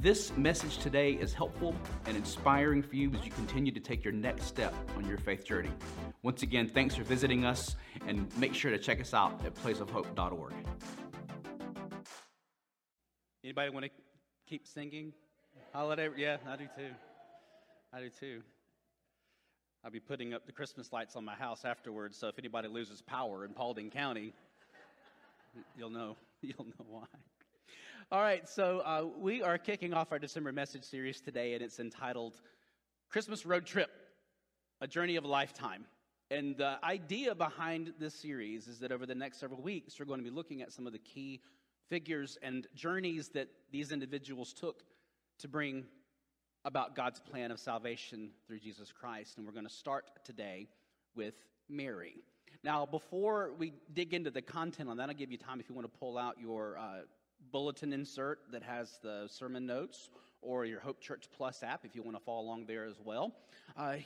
this message today is helpful and inspiring for you as you continue to take your next step on your faith journey. Once again, thanks for visiting us and make sure to check us out at placeofhope.org. Anybody want to keep singing? Holiday? Yeah, I do too. I do too. I'll be putting up the Christmas lights on my house afterwards, so if anybody loses power in Paulding County, you'll know you'll know why. All right, so uh, we are kicking off our December message series today, and it's entitled Christmas Road Trip A Journey of a Lifetime. And the idea behind this series is that over the next several weeks, we're going to be looking at some of the key figures and journeys that these individuals took to bring about God's plan of salvation through Jesus Christ. And we're going to start today with Mary. Now, before we dig into the content on that, I'll give you time if you want to pull out your uh, bulletin insert that has the sermon notes or your Hope Church Plus app if you want to follow along there as well. Uh,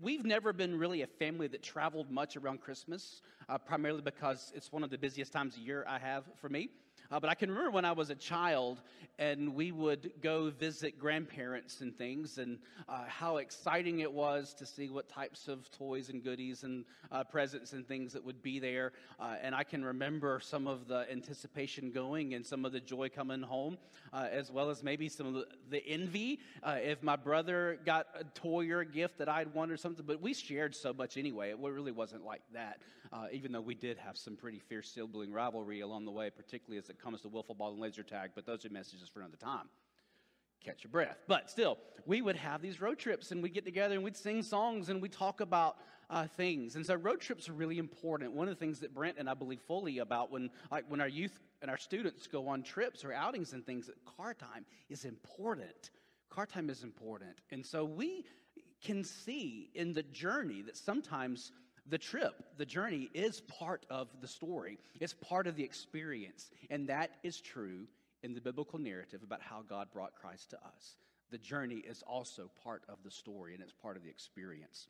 we've never been really a family that traveled much around Christmas, uh, primarily because it's one of the busiest times of year I have for me. Uh, but I can remember when I was a child and we would go visit grandparents and things, and uh, how exciting it was to see what types of toys and goodies and uh, presents and things that would be there. Uh, and I can remember some of the anticipation going and some of the joy coming home, uh, as well as maybe some of the, envy uh, if my brother got a toy or a gift that I'd wanted or something. But we shared so much anyway, it really wasn't like that uh, even though we did have some pretty fierce sibling rivalry along the way, particularly as it comes to wiffle ball and laser tag, but those are messages for another time. Catch your breath. But still, we would have these road trips and we'd get together and we'd sing songs and we'd talk about uh, things. And so road trips are really important. One of the things that Brent and I believe fully about when, like, when our youth and our students go on trips or outings and things, car time is important. Car time is important. And so we can see in the journey that sometimes the trip, the journey is part of the story. It's part of the experience. And that is true in the biblical narrative about how God brought Christ to us. The journey is also part of the story and it's part of the experience.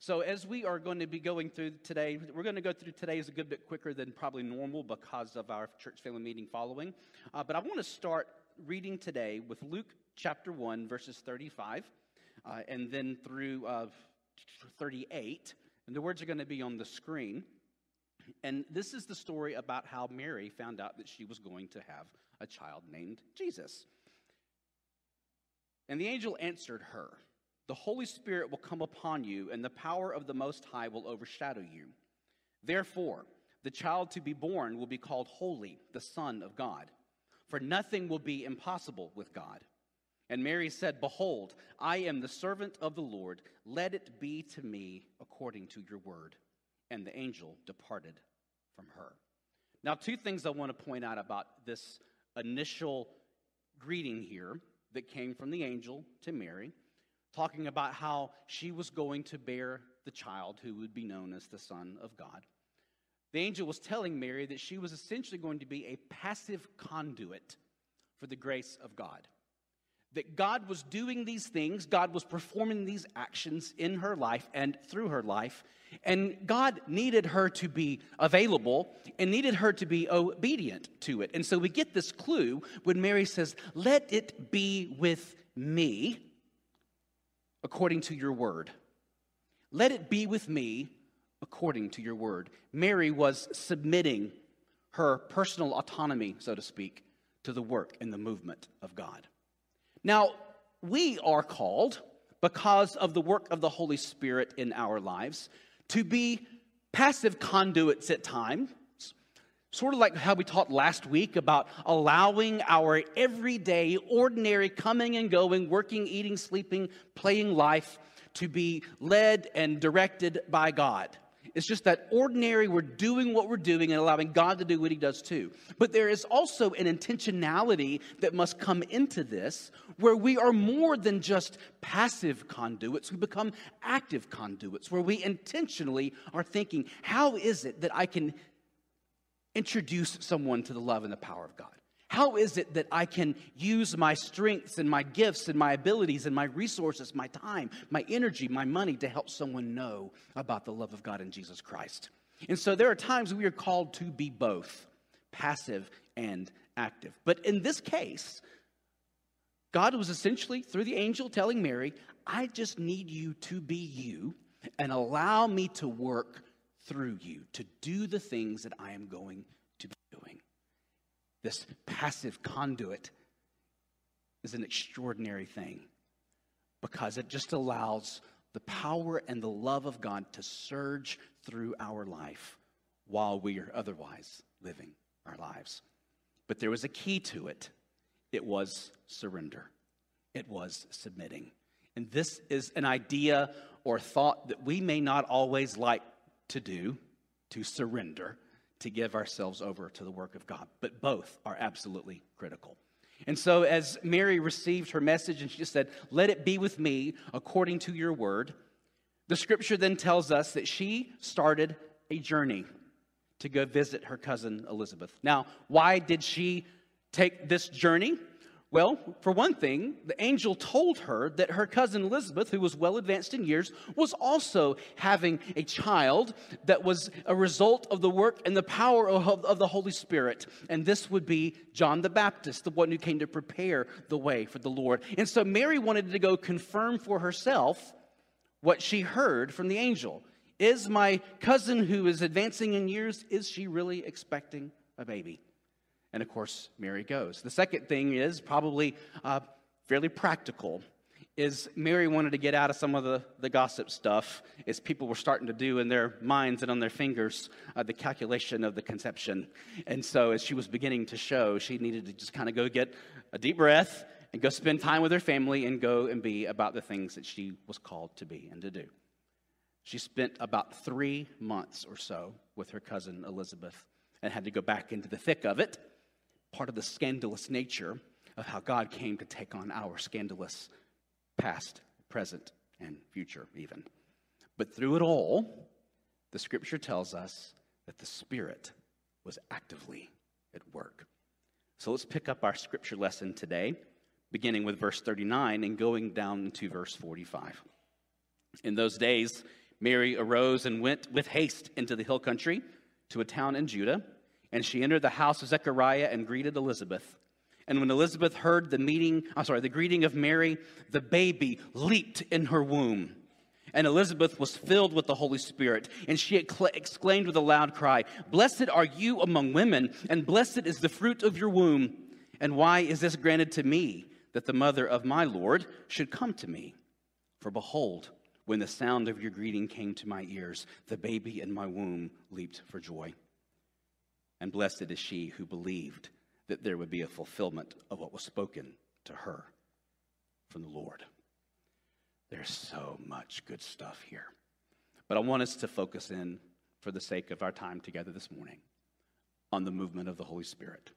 So, as we are going to be going through today, we're going to go through today is a good bit quicker than probably normal because of our church family meeting following. Uh, but I want to start reading today with Luke chapter 1, verses 35, uh, and then through uh, 38. And the words are going to be on the screen. And this is the story about how Mary found out that she was going to have a child named Jesus. And the angel answered her The Holy Spirit will come upon you, and the power of the Most High will overshadow you. Therefore, the child to be born will be called Holy, the Son of God. For nothing will be impossible with God. And Mary said, Behold, I am the servant of the Lord. Let it be to me according to your word. And the angel departed from her. Now, two things I want to point out about this initial greeting here that came from the angel to Mary, talking about how she was going to bear the child who would be known as the Son of God. The angel was telling Mary that she was essentially going to be a passive conduit for the grace of God that God was doing these things, God was performing these actions in her life and through her life, and God needed her to be available and needed her to be obedient to it. And so we get this clue when Mary says, Let it be with me according to your word. Let it be with me according to your word. Mary was submitting her personal autonomy, so to speak, to the work and the movement of God. Now, we are called, because of the work of the Holy Spirit in our lives, to be passive conduits at times, sort of like how we talked last week about allowing our everyday, ordinary coming and going, working, eating, sleeping, playing life to be led and directed by God. It's just that ordinary, we're doing what we're doing and allowing God to do what He does too. But there is also an intentionality that must come into this where we are more than just passive conduits. We become active conduits where we intentionally are thinking, how is it that I can introduce someone to the love and the power of God? How is it that I can use my strengths and my gifts and my abilities and my resources, my time, my energy, my money to help someone know about the love of God in Jesus Christ? And so there are times we are called to be both passive and active. But in this case, God was essentially, through the angel, telling Mary, I just need you to be you and allow me to work through you to do the things that I am going to be doing this passive conduit is an extraordinary thing because it just allows the power and the love of God to surge through our life while we are otherwise living our lives. But there was a key to it it was surrender, it was submitting. And this is an idea or thought that we may not always like to do, to surrender to give ourselves over to the work of God. But both are absolutely critical. And so, as Mary received her message and she just said, Let it be with me according to your word, the scripture then tells us that she started a journey to go visit her cousin Elizabeth. Now, why did she take this journey? Well, for one thing, the angel told her that her cousin Elizabeth, who was well advanced in years, was also having a child that was a result of the work and the power of, of, the Holy Spirit. And this would be John the Baptist, the one who came to prepare the way for the Lord. And so Mary wanted to go confirm for herself what she heard from the angel. Is my cousin who is advancing in years, is she really expecting a baby? And of course, Mary goes. The second thing is probably uh, fairly practical. Is Mary wanted to get out of some of the, the gossip stuff, as people were starting to do in their minds and on their fingers uh, the calculation of the conception. And so, as she was beginning to show, she needed to just kind of go get a deep breath and go spend time with her family and go and be about the things that she was called to be and to do. She spent about three months or so with her cousin Elizabeth and had to go back into the thick of it part of the scandalous nature of how God came to take on our scandalous past, present, and future, even. But through it all, the scripture tells us that the Spirit was actively at work. So let's pick up our scripture lesson today, beginning with verse 39 and going down to verse 45. In those days, Mary arose and went with haste into the hill country to a town in Judah and she entered the house of Zechariah and greeted Elizabeth. And when Elizabeth heard the meeting, I'm sorry, the greeting of Mary, the baby leaped in her womb. And Elizabeth was filled with the Holy Spirit, and she exclaimed with a loud cry, Blessed are you among women, and blessed is the fruit of your womb. And why is this granted to me, that the mother of my Lord should come to me? For behold, when the sound of your greeting came to my ears, the baby in my womb leaped for joy and blessed is she who believed that there would be a fulfillment of what was spoken to her from the Lord. There's so much good stuff here. But I want us to focus in, for the sake of our time together this morning, on the movement of the Holy Spirit.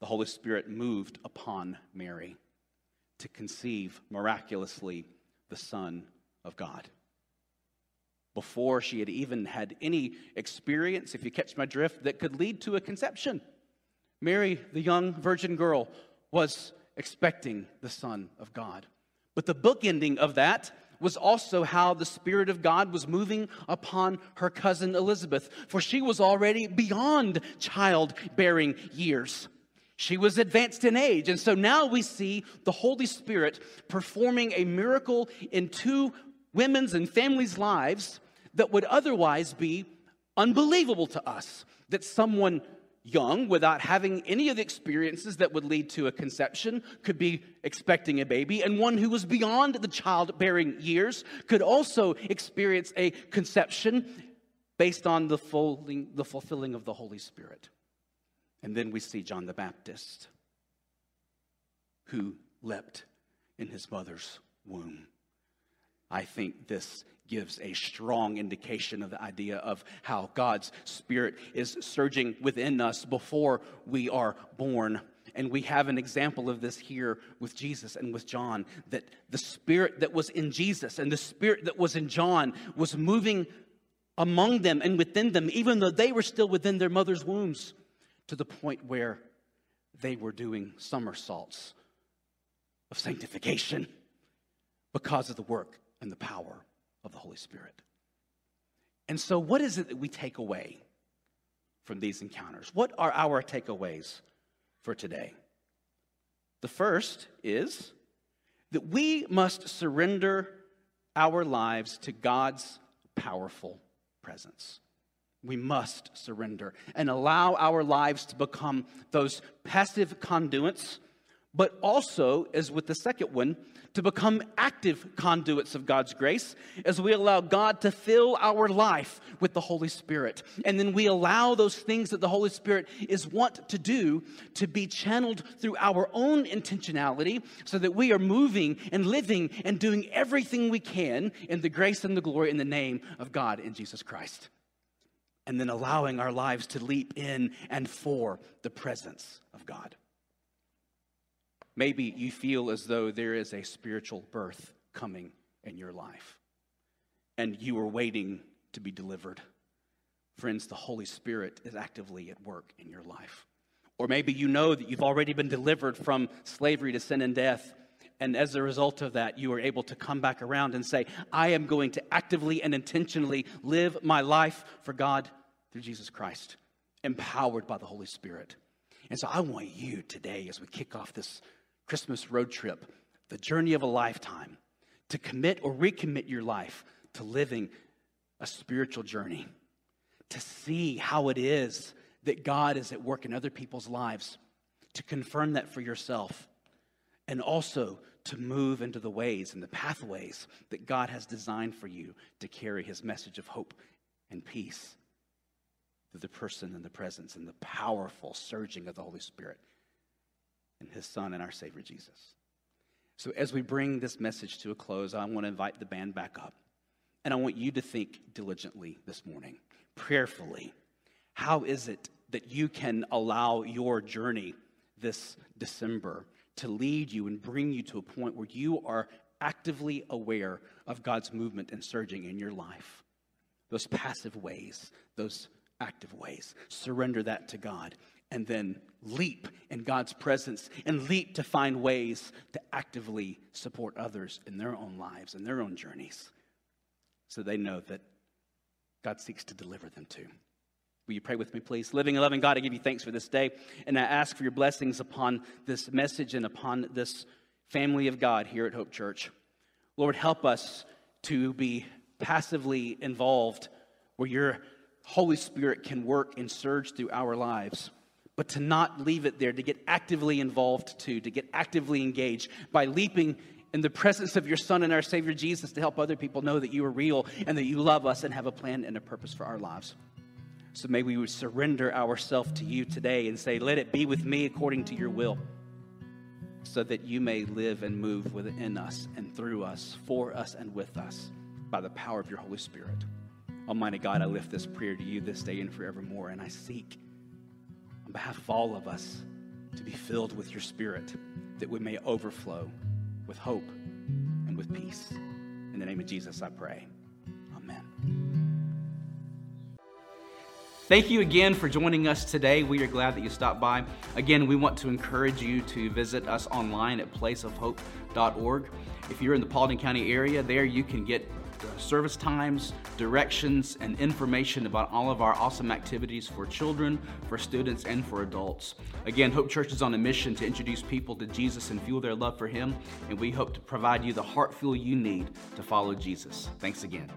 The Holy Spirit moved upon Mary to conceive miraculously the Son of God before she had even had any experience, if you catch my drift, that could lead to a conception. Mary, the young virgin girl, was expecting the Son of God. But the bookending of that was also how the Spirit of God was moving upon her cousin Elizabeth, for she was already beyond childbearing years. She was advanced in age. And so now we see the Holy Spirit performing a miracle in two women's and families' lives that would otherwise be unbelievable to us. That someone young, without having any of the experiences that would lead to a conception, could be expecting a baby, and one who was beyond the childbearing years could also experience a conception based on the, the fulfilling of the Holy Spirit. And then we see John the Baptist, who leapt in his mother's womb. I think this gives a strong indication of the idea of how God's Spirit is surging within us before we are born. And we have an example of this here with Jesus and with John that the Spirit that was in Jesus and the Spirit that was in John was moving among them and within them, even though they were still within their mother's wombs, to the point where they were doing somersaults of sanctification because of the work and the power of the Holy Spirit. And so, what is it that we take away from these encounters? What are our takeaways for today? The first is that we must surrender our lives to God's powerful presence. We must surrender and allow our lives to become those passive conduits, but also, as with the second one, to become active conduits of God's grace as we allow God to fill our life with the Holy Spirit. And then we allow those things that the Holy Spirit is want to do to be channeled through our own intentionality so that we are moving and living and doing everything we can in the grace and the glory in the name of God in Jesus Christ. And then allowing our lives to leap in and for the presence of God. Maybe you feel as though there is a spiritual birth coming in your life and you are waiting to be delivered. Friends, the Holy Spirit is actively at work in your life. Or maybe you know that you've already been delivered from slavery to sin and death. And as a result of that, you are able to come back around and say, I am going to actively and intentionally live my life for God through Jesus Christ, empowered by the Holy Spirit. And so I want you today, as we kick off this Christmas road trip, the journey of a lifetime, to commit or recommit your life to living a spiritual journey, to see how it is that God is at work in other people's lives, to confirm that for yourself, and also to move into the ways and the pathways that God has designed for you to carry his message of hope and peace through the person and the presence and the powerful surging of the Holy Spirit and his son and our Savior Jesus. So, as we bring this message to a close, I want to invite the band back up. And I want you to think diligently this morning, prayerfully. How is it that you can allow your journey this December to lead you and bring you to a point where you are actively aware of God's movement and surging in your life? Those passive ways, those active ways. Surrender that to God and then leap in God's presence and leap to find ways to actively support others in their own lives and their own journeys so they know that God seeks to deliver them to. Will you pray with me, please? Living and loving God, I give you thanks for this day, and I ask for your blessings upon this message and upon this family of God here at Hope Church. Lord, help us to be passively involved where your Holy Spirit can work and surge through our lives but to not leave it there, to get actively involved too, to get actively engaged by leaping in the presence of your Son and our Savior Jesus to help other people know that you are real and that you love us and have a plan and a purpose for our lives. So may we surrender ourselves to you today and say, Let it be with me according to your will, so that you may live and move within us and through us, for us and with us, by the power of your Holy Spirit. Almighty God, I lift this prayer to you this day and forevermore, and I seek behalf of all of us to be filled with your Spirit, that we may overflow with hope and with peace. In the name of Jesus, I pray. Amen. Thank you again for joining us today. We are glad that you stopped by. Again, we want to encourage you to visit us online at placeofhope.org. If you're in the Paulding County area, there you can get Uh, service times, directions, and information about all of our awesome activities for children, for students, and for adults. Again, Hope Church is on a mission to introduce people to Jesus and fuel their love for Him, and we hope to provide you the heart fuel you need to follow Jesus. Thanks again.